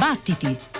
Battiti!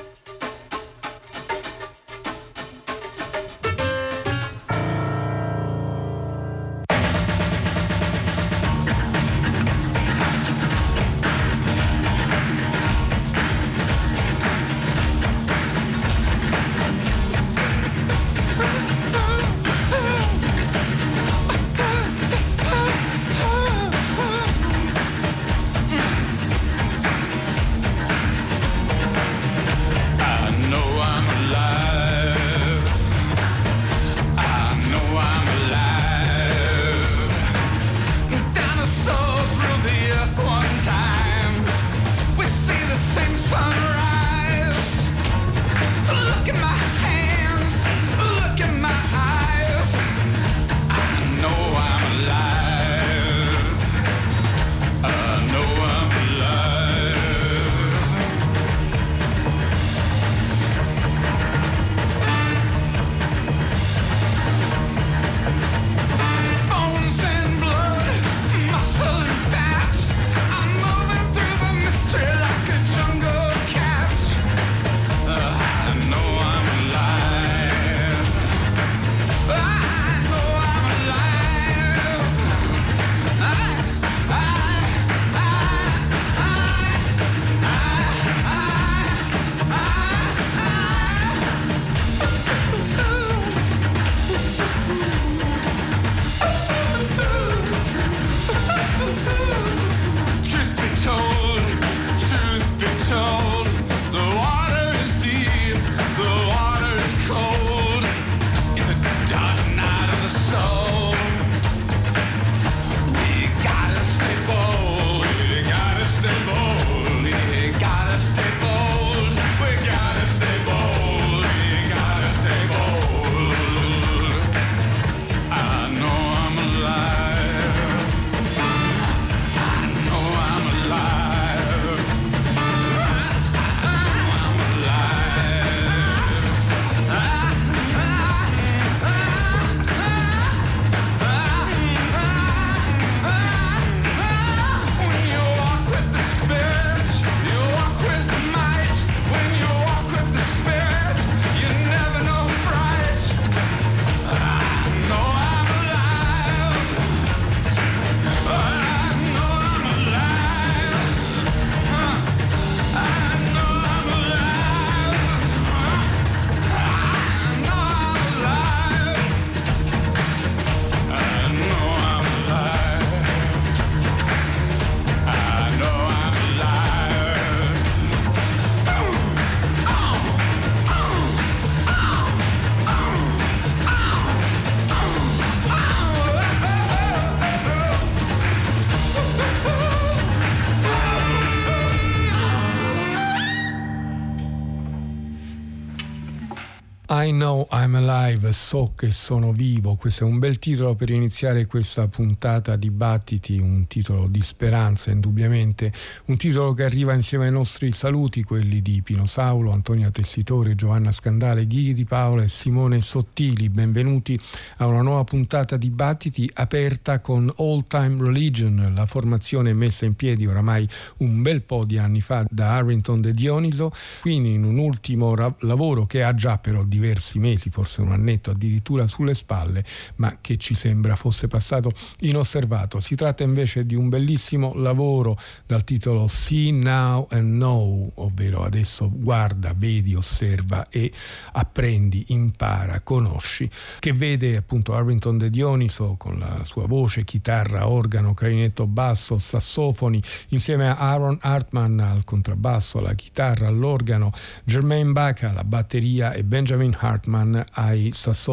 this so che sono vivo. Questo è un bel titolo per iniziare questa puntata di Battiti, un titolo di speranza indubbiamente, un titolo che arriva insieme ai nostri saluti, quelli di Pino Saulo, Antonia Tessitore, Giovanna Scandale, Ghighi di Paola e Simone Sottili. Benvenuti a una nuova puntata di Battiti aperta con All Time Religion, la formazione messa in piedi oramai un bel po' di anni fa da Harrington De Dioniso, quindi in un ultimo ra- lavoro che ha già però diversi mesi, forse un annetto addirittura sulle spalle, ma che ci sembra fosse passato inosservato. Si tratta invece di un bellissimo lavoro dal titolo See Now and Know, ovvero adesso guarda, vedi, osserva e apprendi, impara, conosci, che vede appunto Harrington De Dioniso con la sua voce, chitarra, organo, clarinetto basso, sassofoni, insieme a Aaron Hartman al contrabbasso, alla chitarra, all'organo, Jermaine Baca alla batteria e Benjamin Hartman ai sassofoni.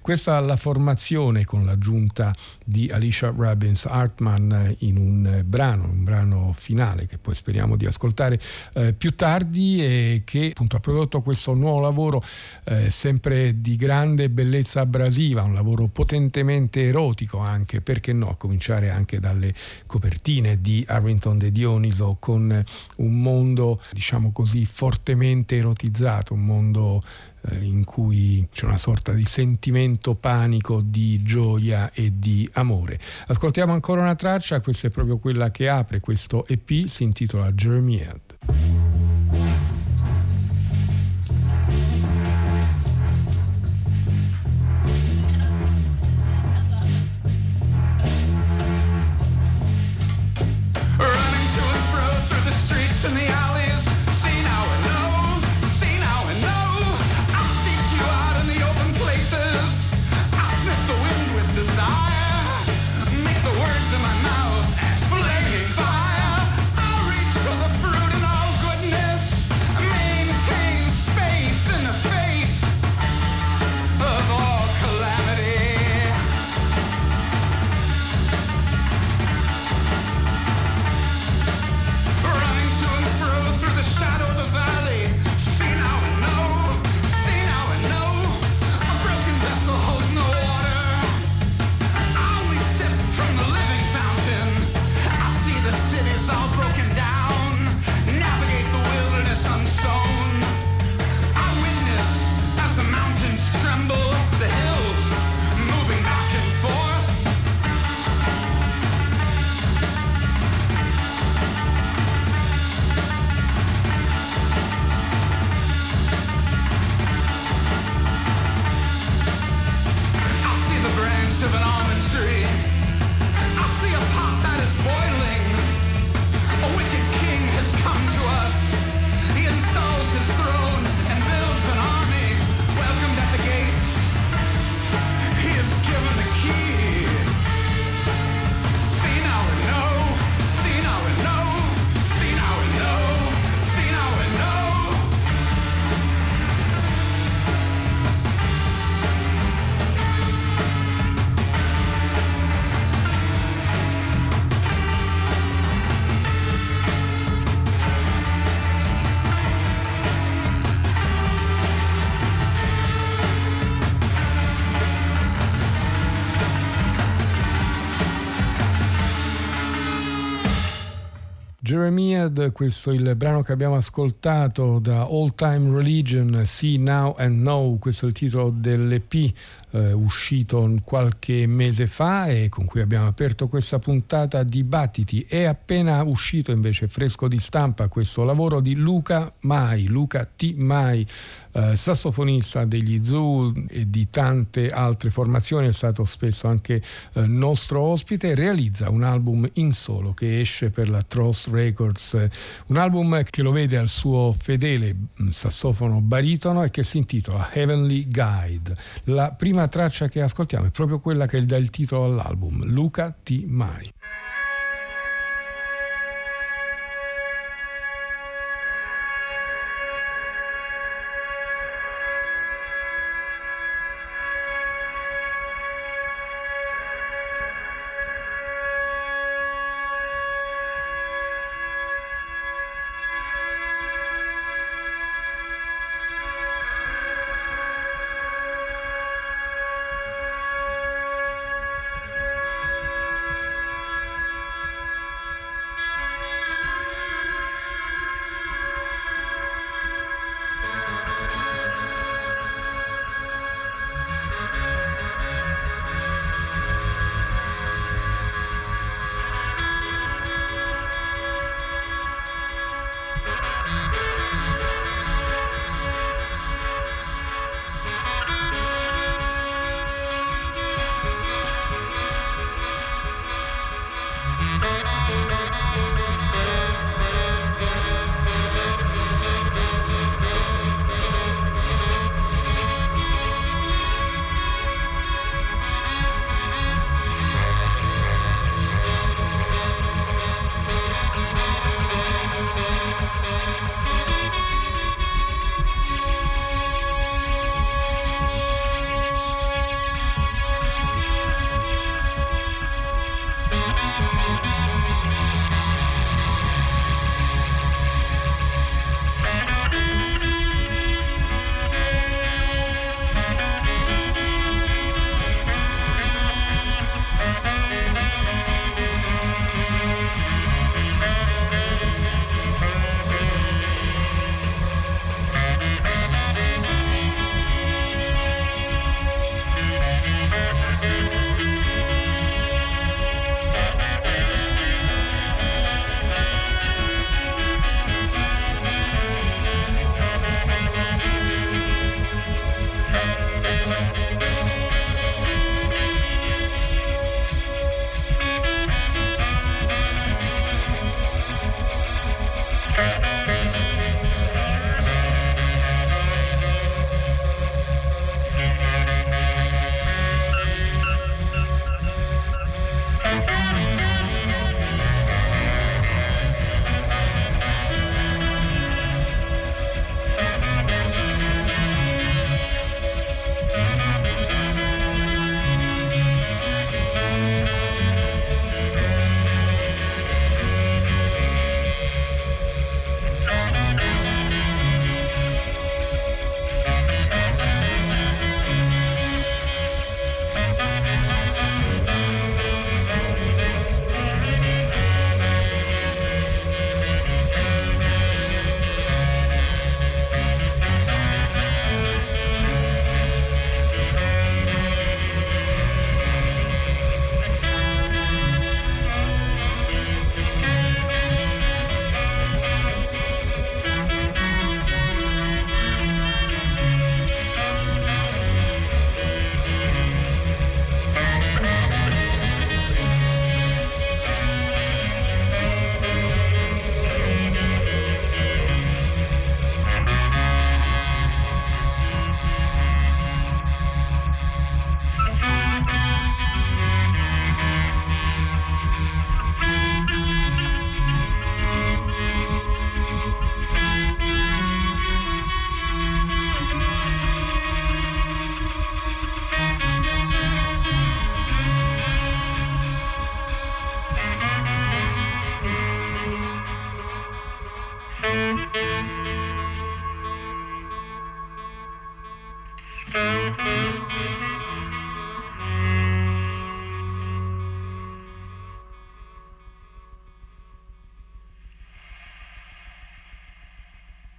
Questa è la formazione con l'aggiunta di Alicia Robbins Hartman in un brano, un brano finale che poi speriamo di ascoltare eh, più tardi e che appunto ha prodotto questo nuovo lavoro eh, sempre di grande bellezza abrasiva, un lavoro potentemente erotico anche, perché no, a cominciare anche dalle copertine di Harrington De Dioniso con un mondo diciamo così fortemente erotizzato, un mondo eh, in cui c'è una sorta di sentimento panico, di gioia e di amore. Ascoltiamo ancora una traccia, questa è proprio quella che apre questo EP, si intitola Jeremy Jeremiad, questo è il brano che abbiamo ascoltato da All Time Religion, See Now and Know, questo è il titolo dell'EP eh, uscito qualche mese fa e con cui abbiamo aperto questa puntata Dibattiti. È appena uscito invece fresco di stampa questo lavoro di Luca Mai, Luca T. Mai, eh, sassofonista degli Zoo e di tante altre formazioni, è stato spesso anche eh, nostro ospite, realizza un album in solo che esce per la Trost Records, un album che lo vede al suo fedele mm, sassofono baritono e che si intitola Heavenly Guide. La prima traccia che ascoltiamo è proprio quella che dà il titolo all'album, Luca T. Mai.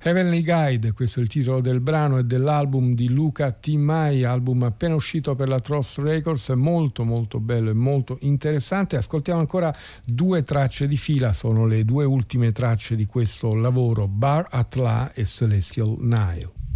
Heavenly Guide, questo è il titolo del brano e dell'album di Luca Timmai, album appena uscito per la Tross Records, molto molto bello e molto interessante. Ascoltiamo ancora due tracce di fila, sono le due ultime tracce di questo lavoro, Bar Atla e Celestial Nile.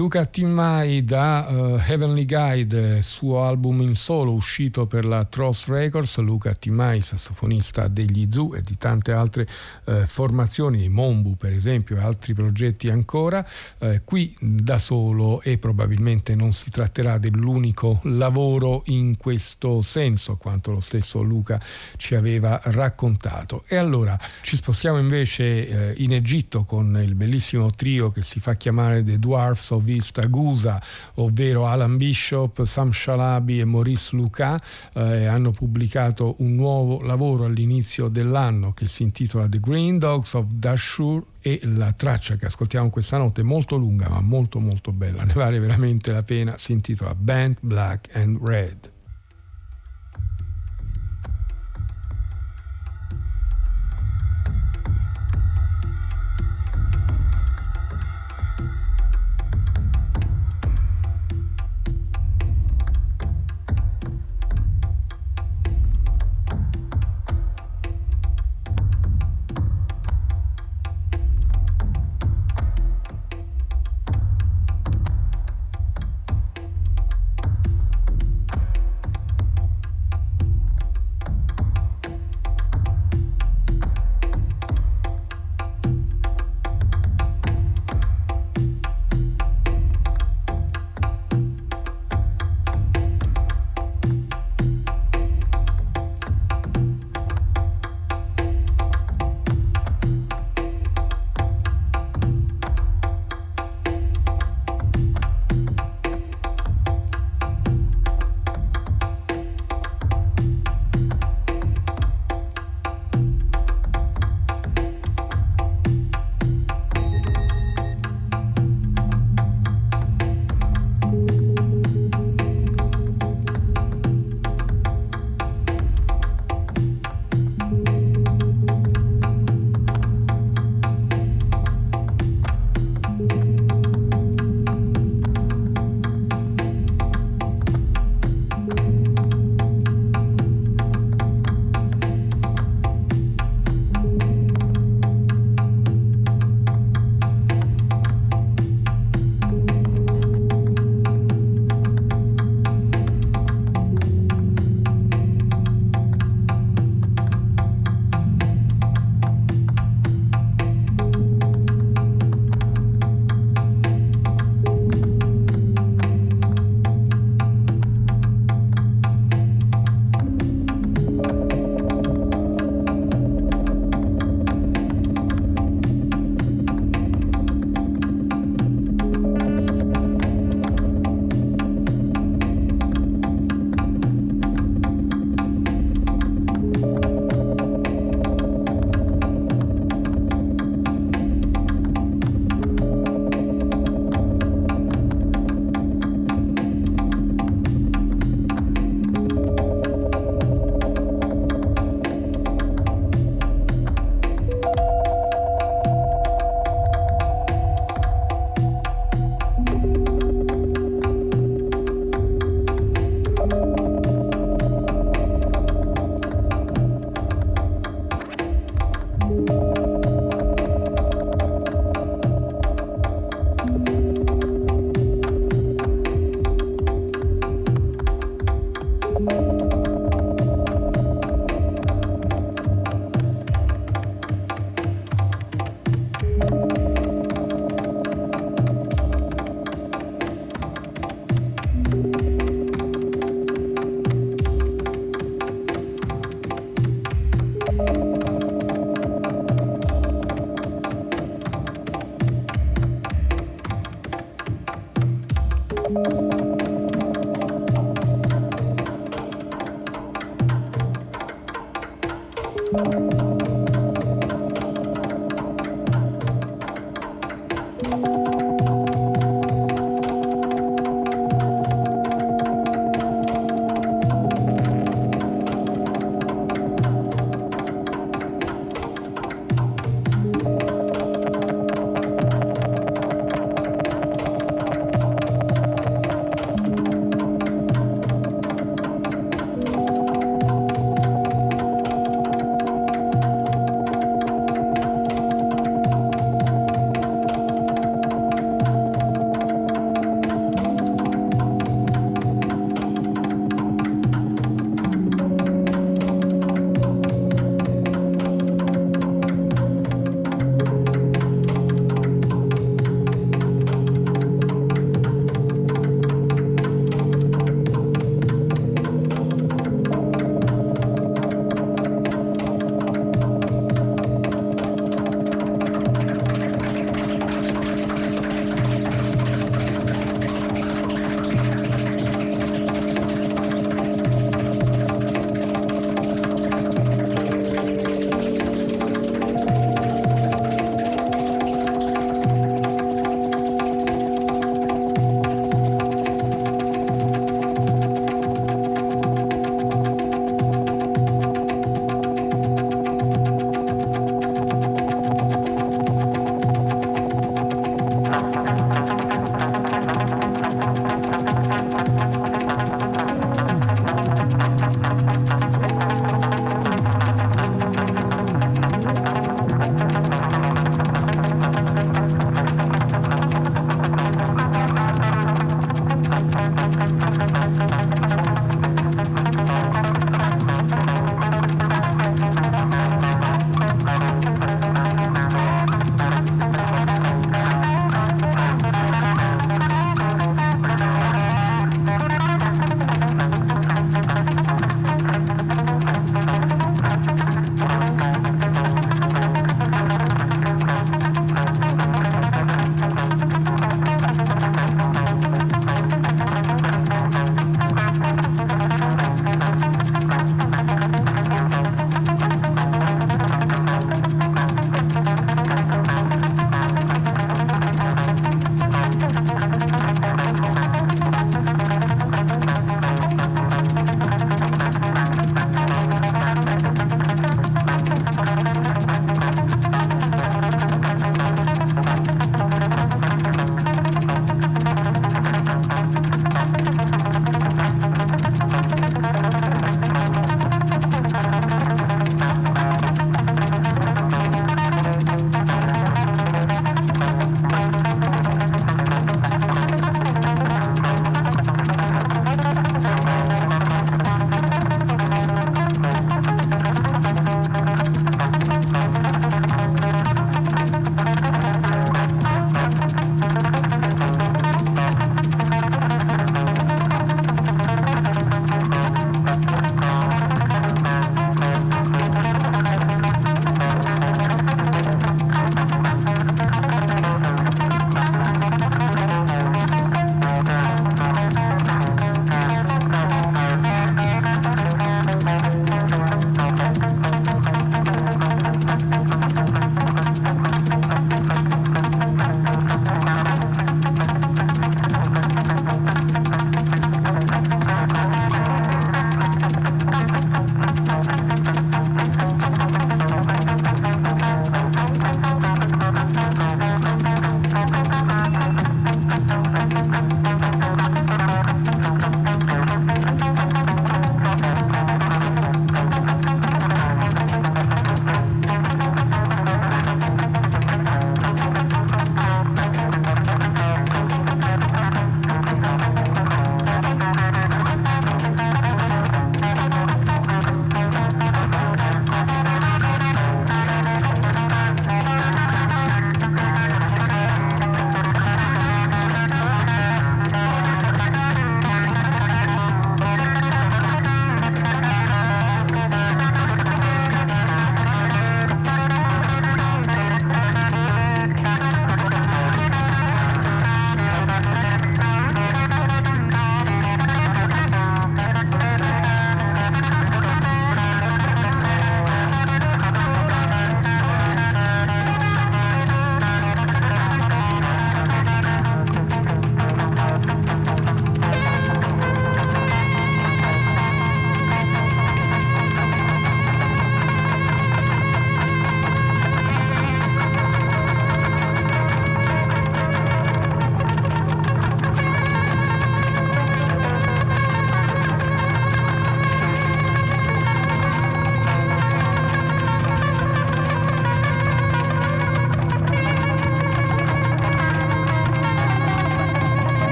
Luca Timmai da uh, Heavenly Guide, suo album in solo uscito per la Tross Records, Luca Timmai, sassofonista degli Zoo e di tante altre uh, formazioni, Mombu per esempio e altri progetti ancora, uh, qui da solo e probabilmente non si tratterà dell'unico lavoro in questo senso, quanto lo stesso Luca ci aveva raccontato. E allora ci spostiamo invece in Egitto con il bellissimo trio che si fa chiamare The Dwarfs of vista Gusa, ovvero Alan Bishop, Sam Shalabi e Maurice Luca, eh, hanno pubblicato un nuovo lavoro all'inizio dell'anno che si intitola The Green Dogs of Dashur e la traccia che ascoltiamo questa notte. È molto lunga ma molto molto bella, ne vale veramente la pena, si intitola Band Black and Red.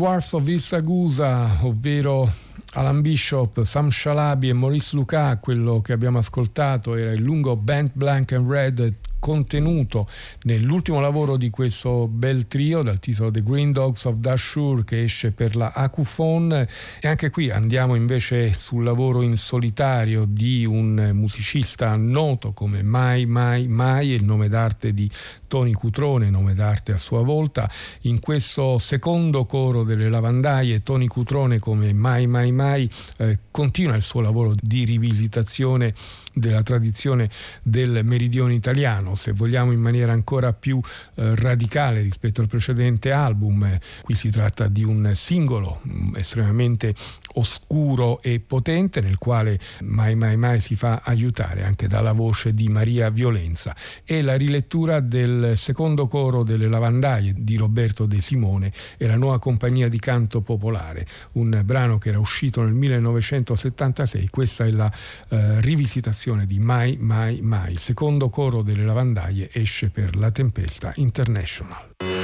Dwarfs of Ilsagusa, ovvero Alan Bishop, Sam Shalabi e Maurice Luca, quello che abbiamo ascoltato era il lungo Band Blank and Red contenuto nell'ultimo lavoro di questo bel trio dal titolo The Green Dogs of Dashur che esce per la Acufone e anche qui andiamo invece sul lavoro in solitario di un musicista noto come Mai Mai Mai, il nome d'arte di Tony Cutrone, nome d'arte a sua volta. In questo secondo coro delle lavandaie Tony Cutrone come Mai Mai Mai eh, continua il suo lavoro di rivisitazione della tradizione del meridione italiano, se vogliamo in maniera ancora più eh, radicale rispetto al precedente album. Qui si tratta di un singolo mm, estremamente oscuro e potente nel quale mai mai mai si fa aiutare anche dalla voce di Maria Violenza. E la rilettura del secondo coro delle lavandaie di Roberto De Simone e la nuova compagnia di canto popolare, un brano che era uscito nel 1976, questa è la eh, rivisitazione di Mai Mai Mai, il secondo coro delle lavandaie esce per La Tempesta International.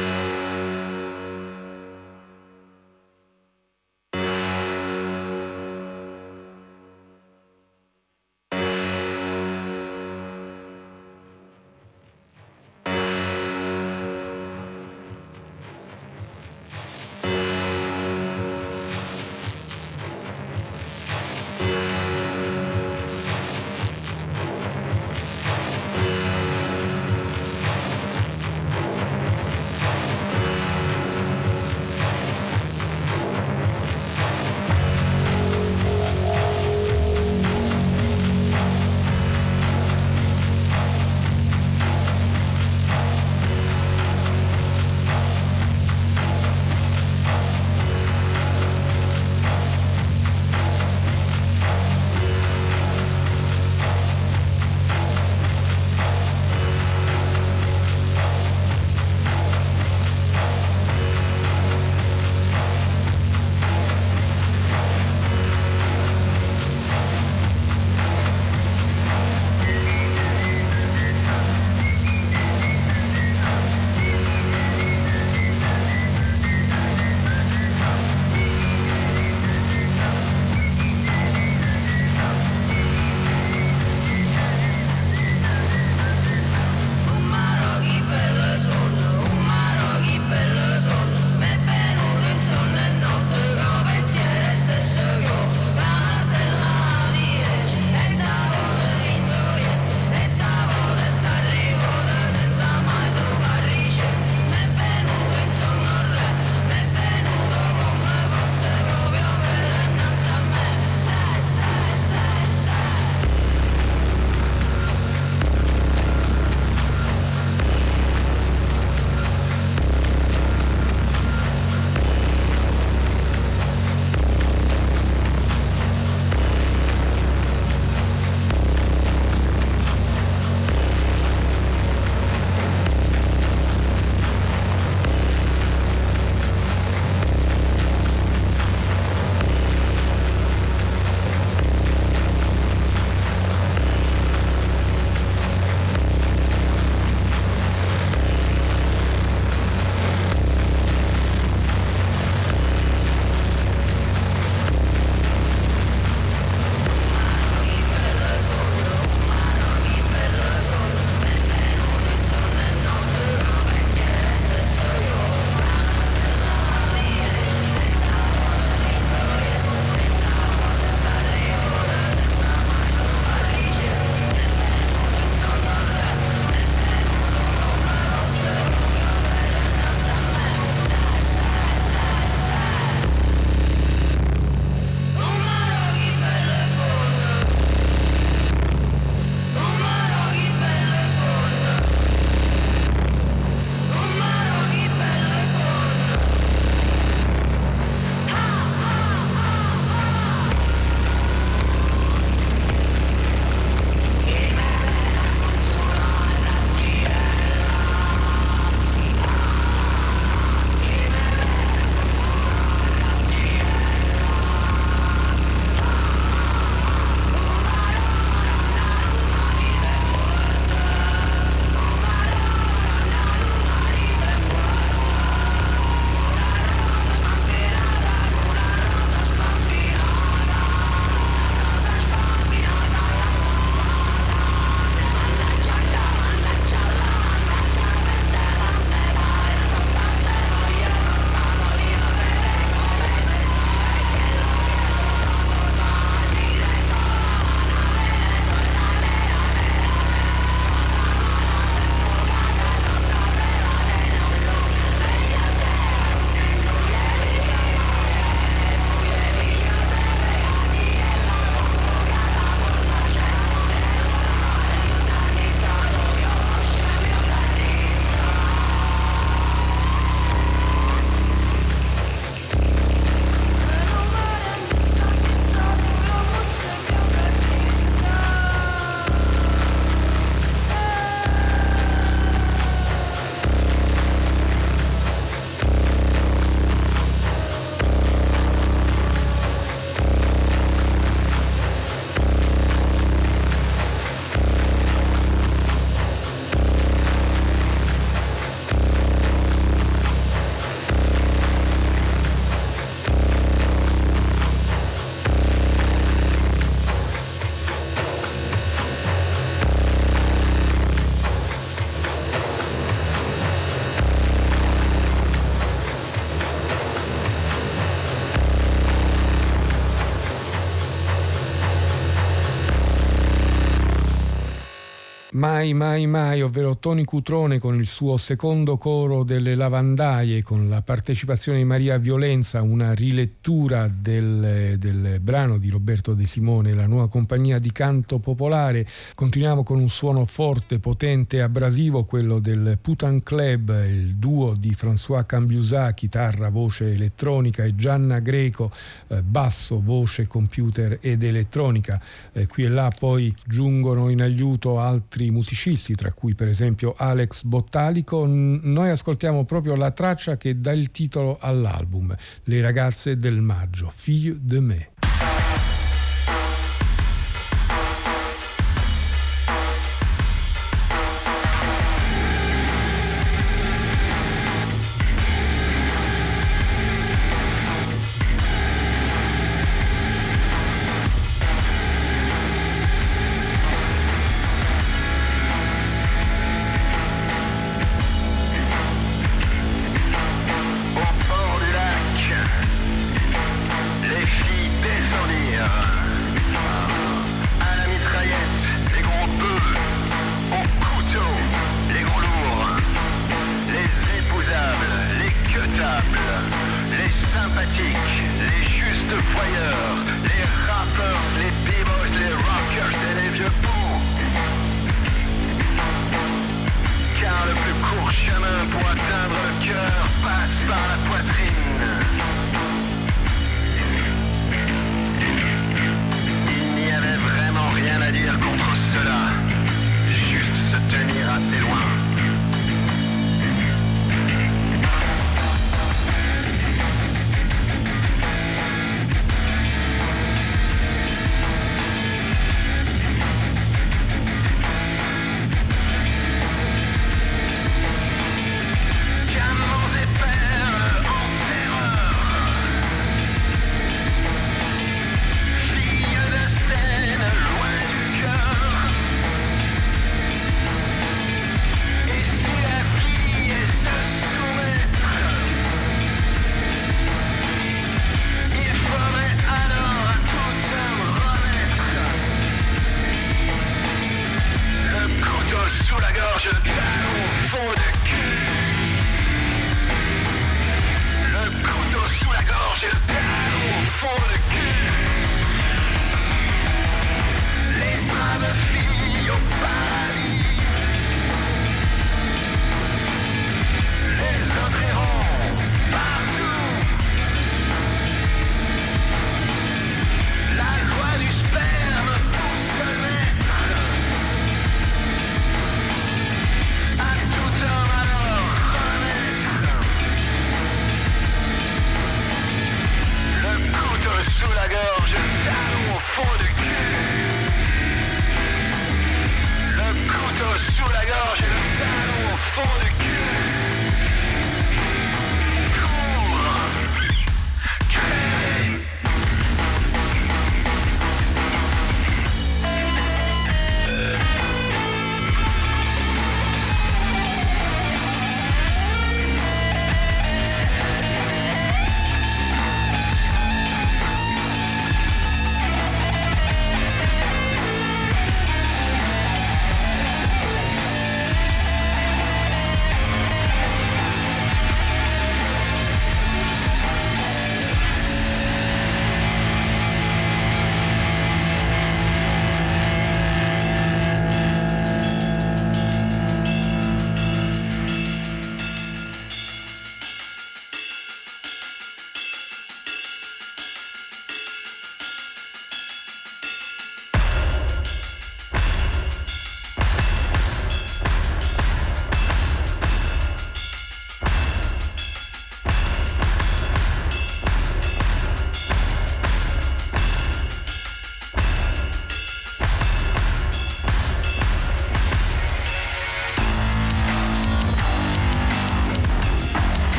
Mai Mai Mai, ovvero Tony Cutrone con il suo secondo coro delle lavandaie, con la partecipazione di Maria Violenza, una rilettura del, del brano di Roberto De Simone, la nuova compagnia di canto popolare. Continuiamo con un suono forte, potente e abrasivo, quello del Putan Club, il duo di François Cambiusà, chitarra, voce elettronica e Gianna Greco, eh, basso, voce, computer ed elettronica. Eh, qui e là poi giungono in aiuto altri altri musicisti, tra cui per esempio Alex Bottalico, noi ascoltiamo proprio la traccia che dà il titolo all'album, Le ragazze del maggio, Fille de me.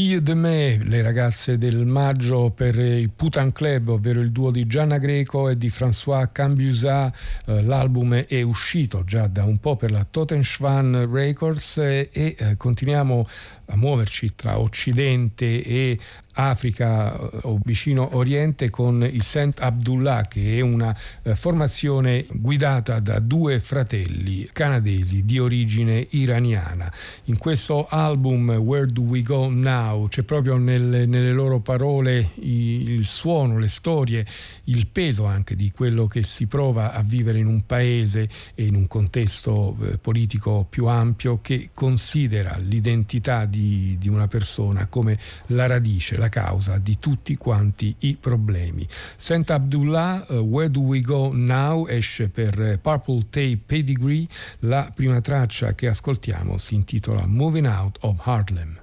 Fille de Me, le ragazze del maggio per il Putan Club, ovvero il duo di Gianna Greco e di François Cambusa. Eh, l'album è uscito già da un po' per la Totenschwan Records e, e eh, continuiamo a muoverci tra Occidente e Africa eh, o vicino Oriente con il Saint Abdullah che è una eh, formazione guidata da due fratelli canadesi di origine iraniana. In questo album Where Do We Go Now c'è proprio nel, nelle loro parole il suono, le storie, il peso anche di quello che si prova a vivere in un paese e in un contesto eh, politico più ampio che considera l'identità di, di una persona come la radice, la causa di tutti quanti i problemi. Saint Abdullah, uh, Where Do We Go Now esce per uh, Purple Tape Pedigree, la prima traccia che ascoltiamo si intitola Moving Out of Harlem.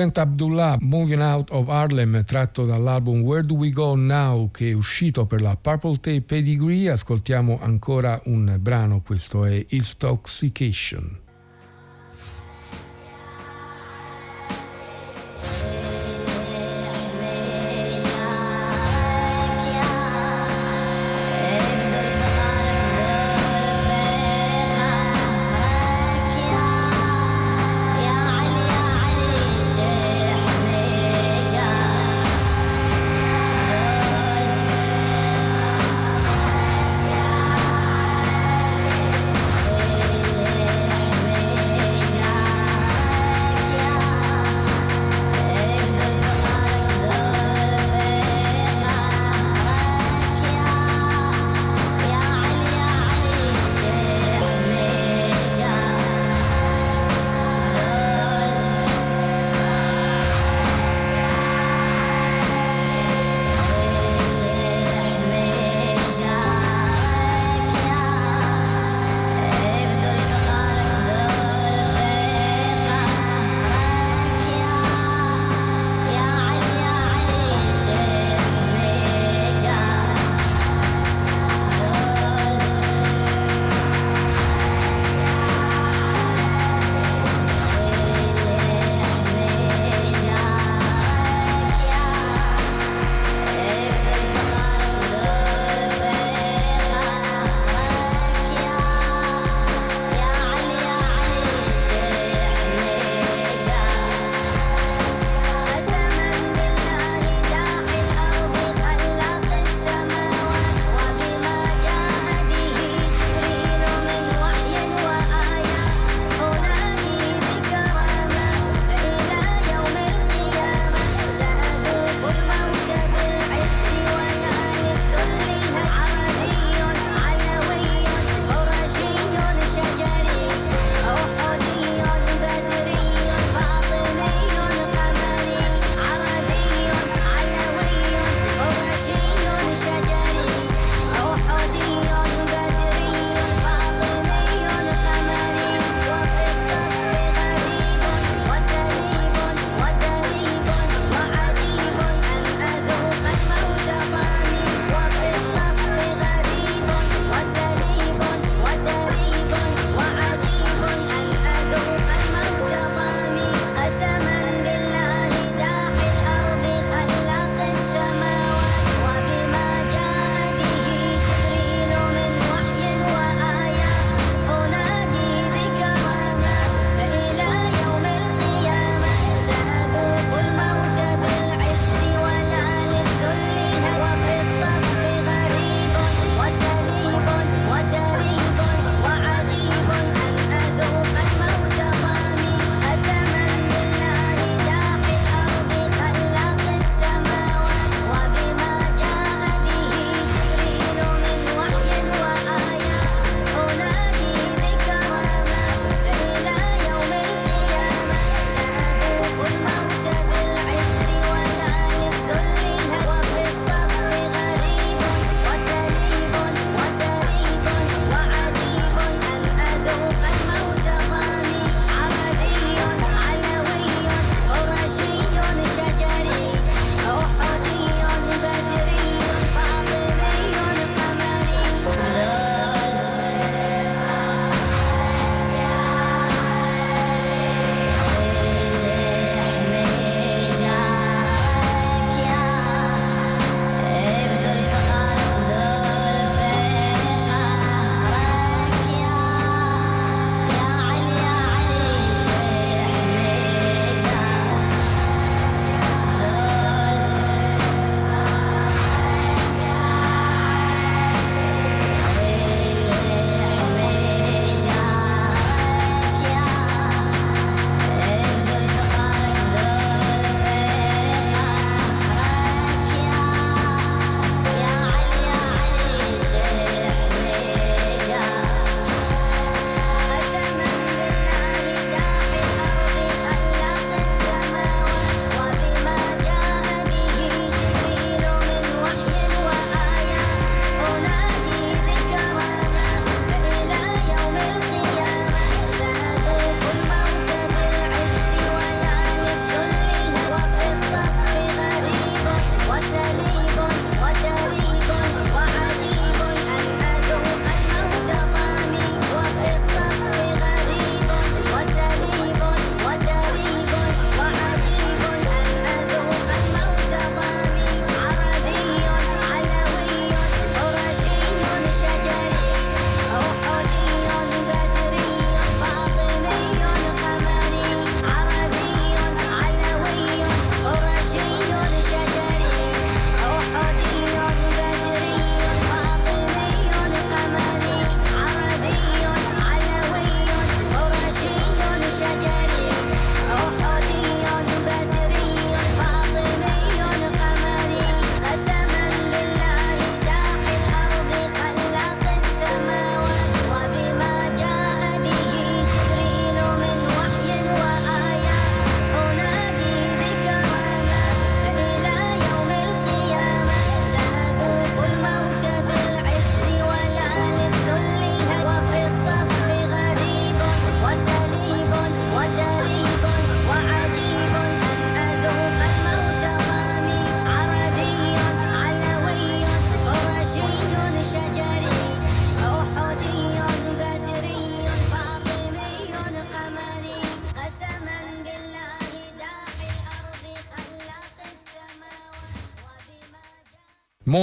St. Abdullah Moving Out of Harlem tratto dall'album Where Do We Go Now che è uscito per la Purple Tape Pedigree ascoltiamo ancora un brano questo è It's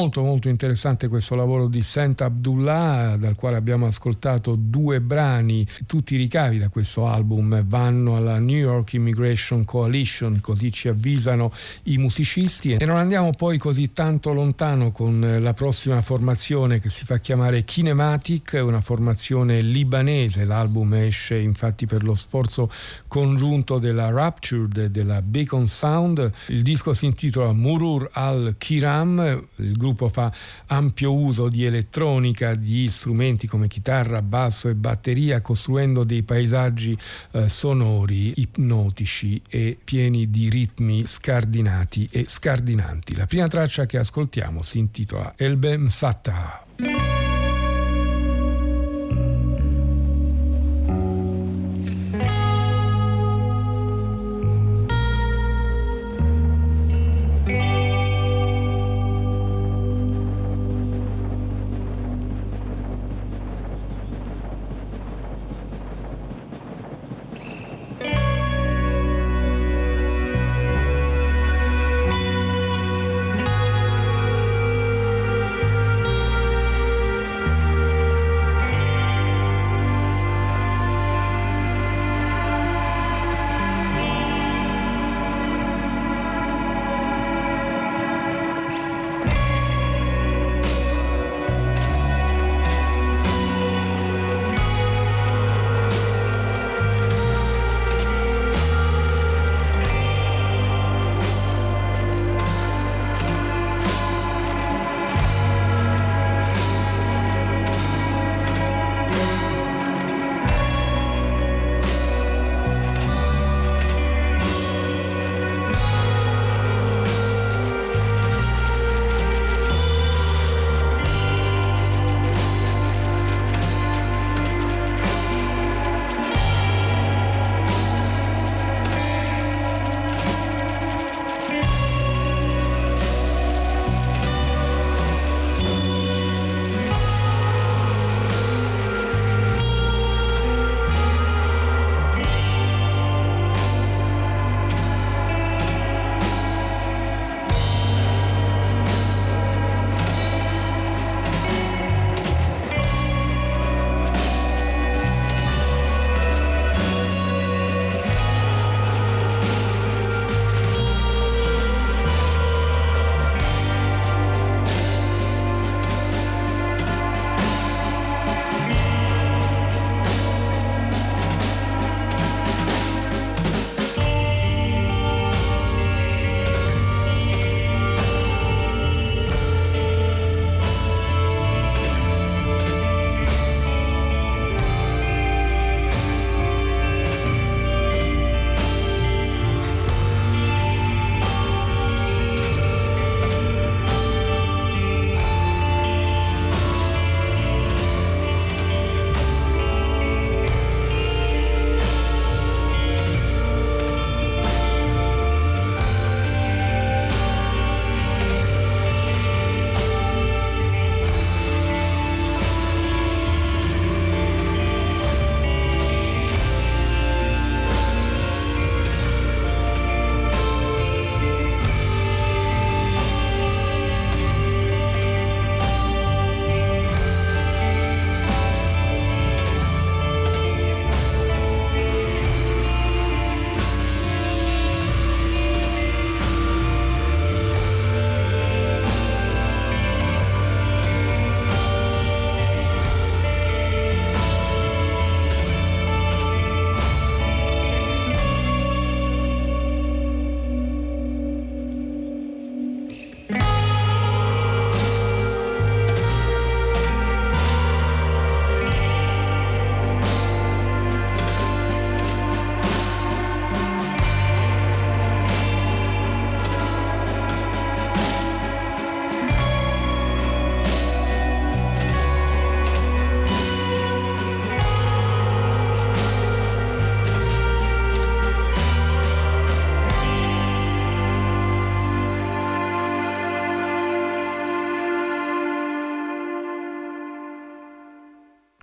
Molto molto interessante questo lavoro di Saint Abdullah dal quale abbiamo ascoltato due brani. Tutti i ricavi da questo album vanno alla New York Immigration Coalition, così ci avvisano i musicisti e non andiamo poi così tanto lontano con la prossima formazione che si fa chiamare Kinematic, una formazione libanese. L'album esce infatti per lo sforzo congiunto della Raptured e della Beacon Sound. Il disco si intitola Murur al-Kiram, il gruppo fa ampio uso di elettronica, di strumenti come chitarra, basso e batteria, costruendo dei paesaggi eh, sonori, ipnotici e pieni di ritmi scardinati e scardinanti. La prima traccia che ascoltiamo si intitola Elbe Msatta.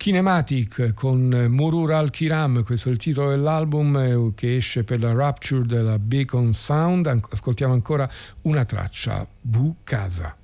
Kinematic con Murur al-Kiram, questo è il titolo dell'album eh, che esce per la Rapture della Beacon Sound. Ascoltiamo ancora una traccia, V Casa.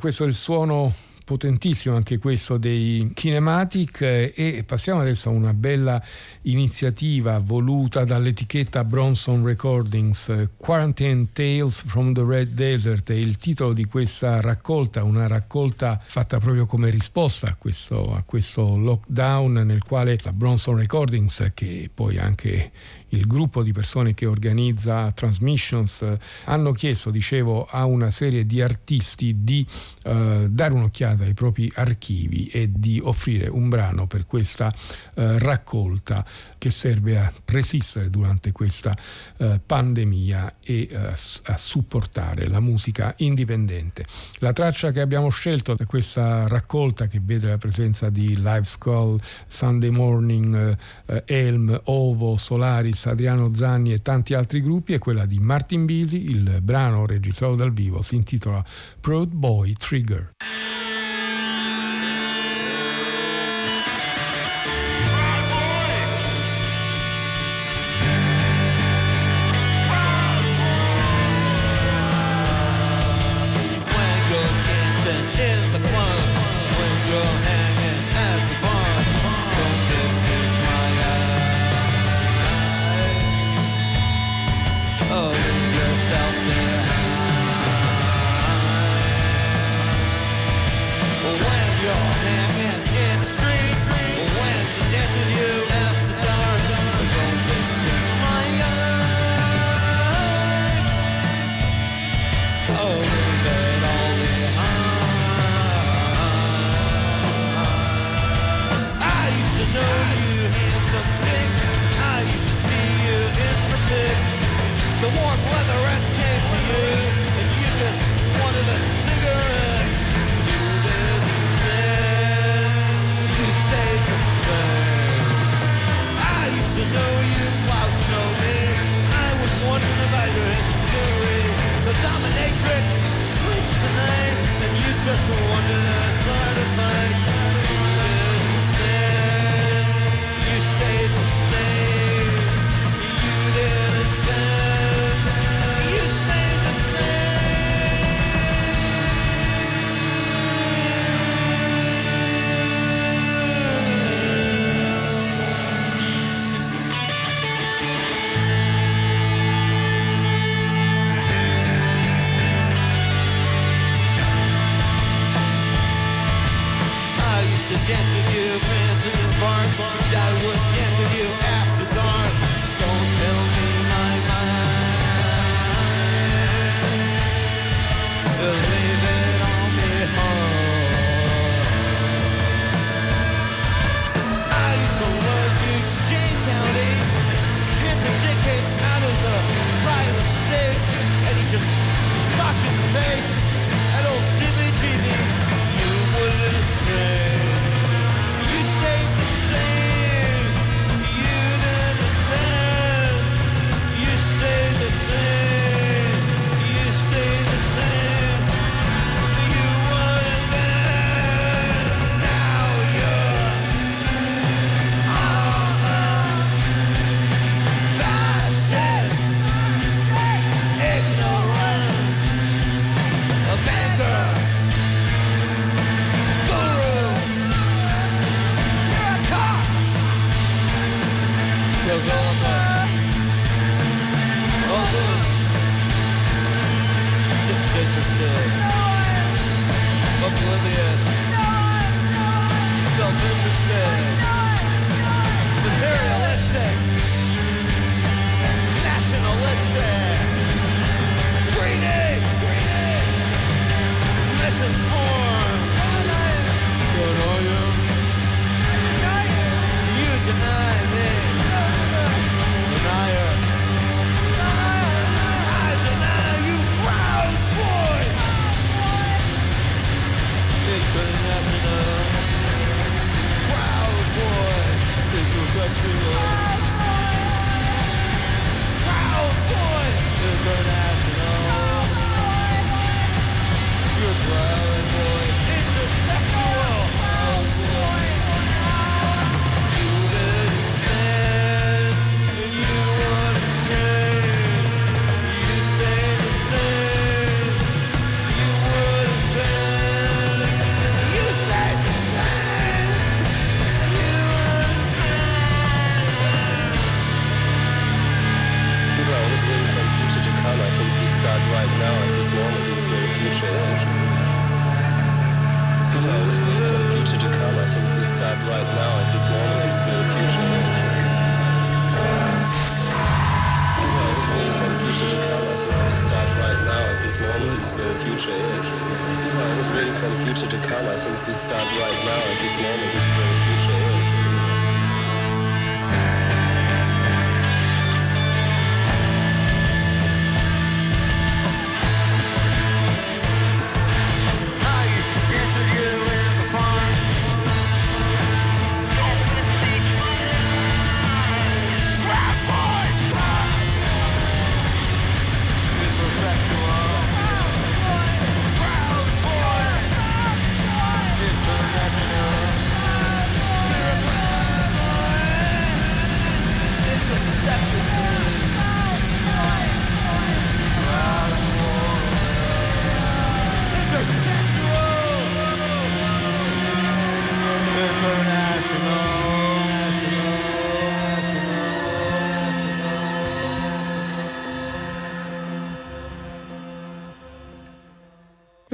Questo è il suono potentissimo anche questo dei Kinematic eh, e passiamo adesso a una bella iniziativa voluta dall'etichetta Bronson Recordings eh, Quarantine Tales from the Red Desert è il titolo di questa raccolta una raccolta fatta proprio come risposta a questo, a questo lockdown nel quale la Bronson Recordings che poi anche il gruppo di persone che organizza Transmissions eh, hanno chiesto, dicevo, a una serie di artisti di eh, dare un'occhiata ai propri archivi e di offrire un brano per questa eh, raccolta che serve a resistere durante questa eh, pandemia e eh, a supportare la musica indipendente. La traccia che abbiamo scelto da questa raccolta che vede la presenza di Live Skull, Sunday Morning, eh, Elm, Ovo, Solaris, Adriano Zanni e tanti altri gruppi è quella di Martin Bisi, il brano registrato dal vivo si intitola Proud Boy Trigger.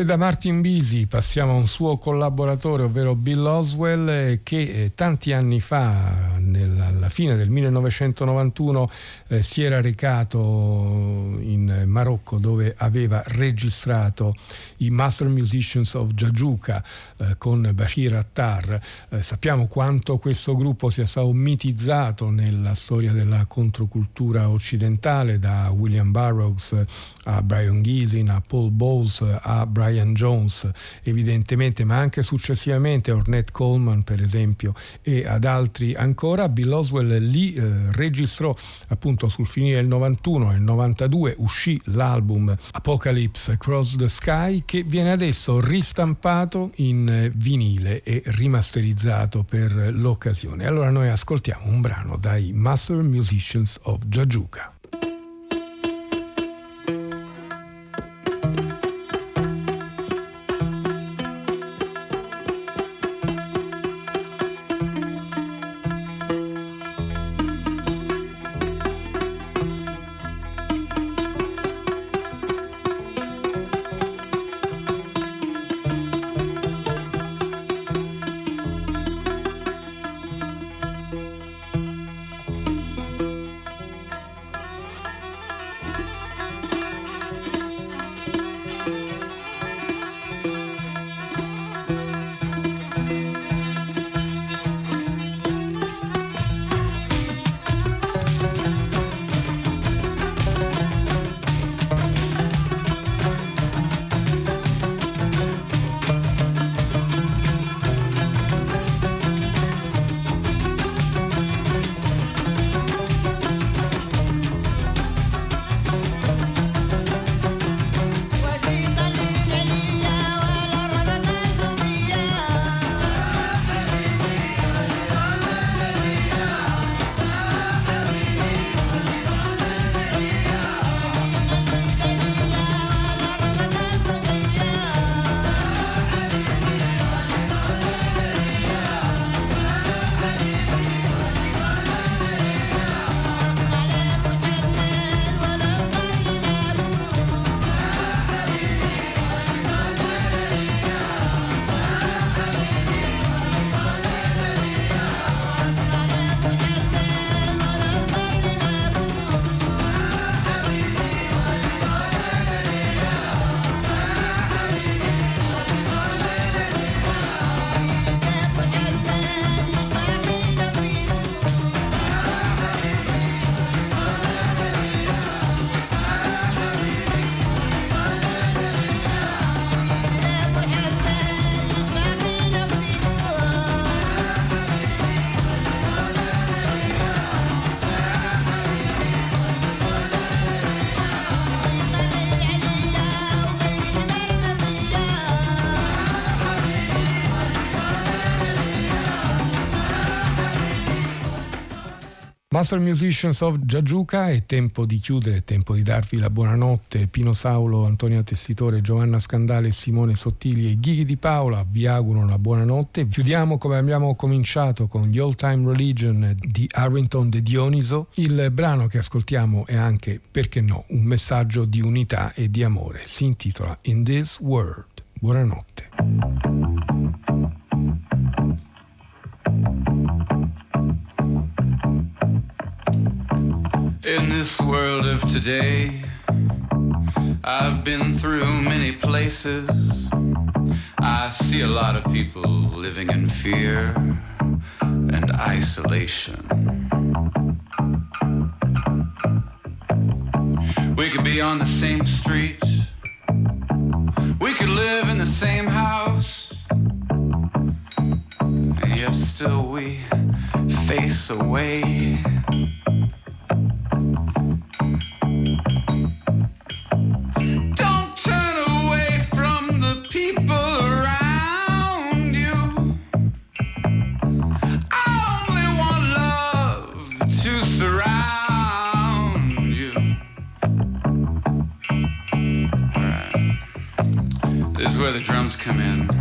Da Martin Bisi passiamo a un suo collaboratore, ovvero Bill Oswell, che eh, tanti anni fa, nella, alla fine del 1991, eh, si era recato in Marocco dove aveva registrato i Master Musicians of Jajuka eh, con Bashir Attar. Eh, sappiamo quanto questo gruppo sia stato mitizzato nella storia della controcultura occidentale, da William Burroughs a Brian Gisin, a Paul Bowles, a Brian Jones evidentemente, ma anche successivamente Ornette Coleman per esempio e ad altri ancora. Bill Oswell lì eh, registrò appunto sul finire del 91 e nel 92 uscì l'album Apocalypse Across the Sky che viene adesso ristampato in vinile e rimasterizzato per l'occasione. Allora noi ascoltiamo un brano dai Master Musicians of Jajuka. Master Musicians of Giagiuca, è tempo di chiudere, è tempo di darvi la buonanotte. Pino Saulo, Antonia Tessitore, Giovanna Scandale, Simone Sottili e Ghighi di Paola vi auguro una buonanotte. Chiudiamo come abbiamo cominciato con gli All Time Religion di Harrington De Dioniso. Il brano che ascoltiamo è anche, perché no, un messaggio di unità e di amore. Si intitola In This World. Buonanotte. In this world of today, I've been through many places. I see a lot of people living in fear and isolation. We could be on the same street. We could live in the same house. Yet still we face away. The drums come in.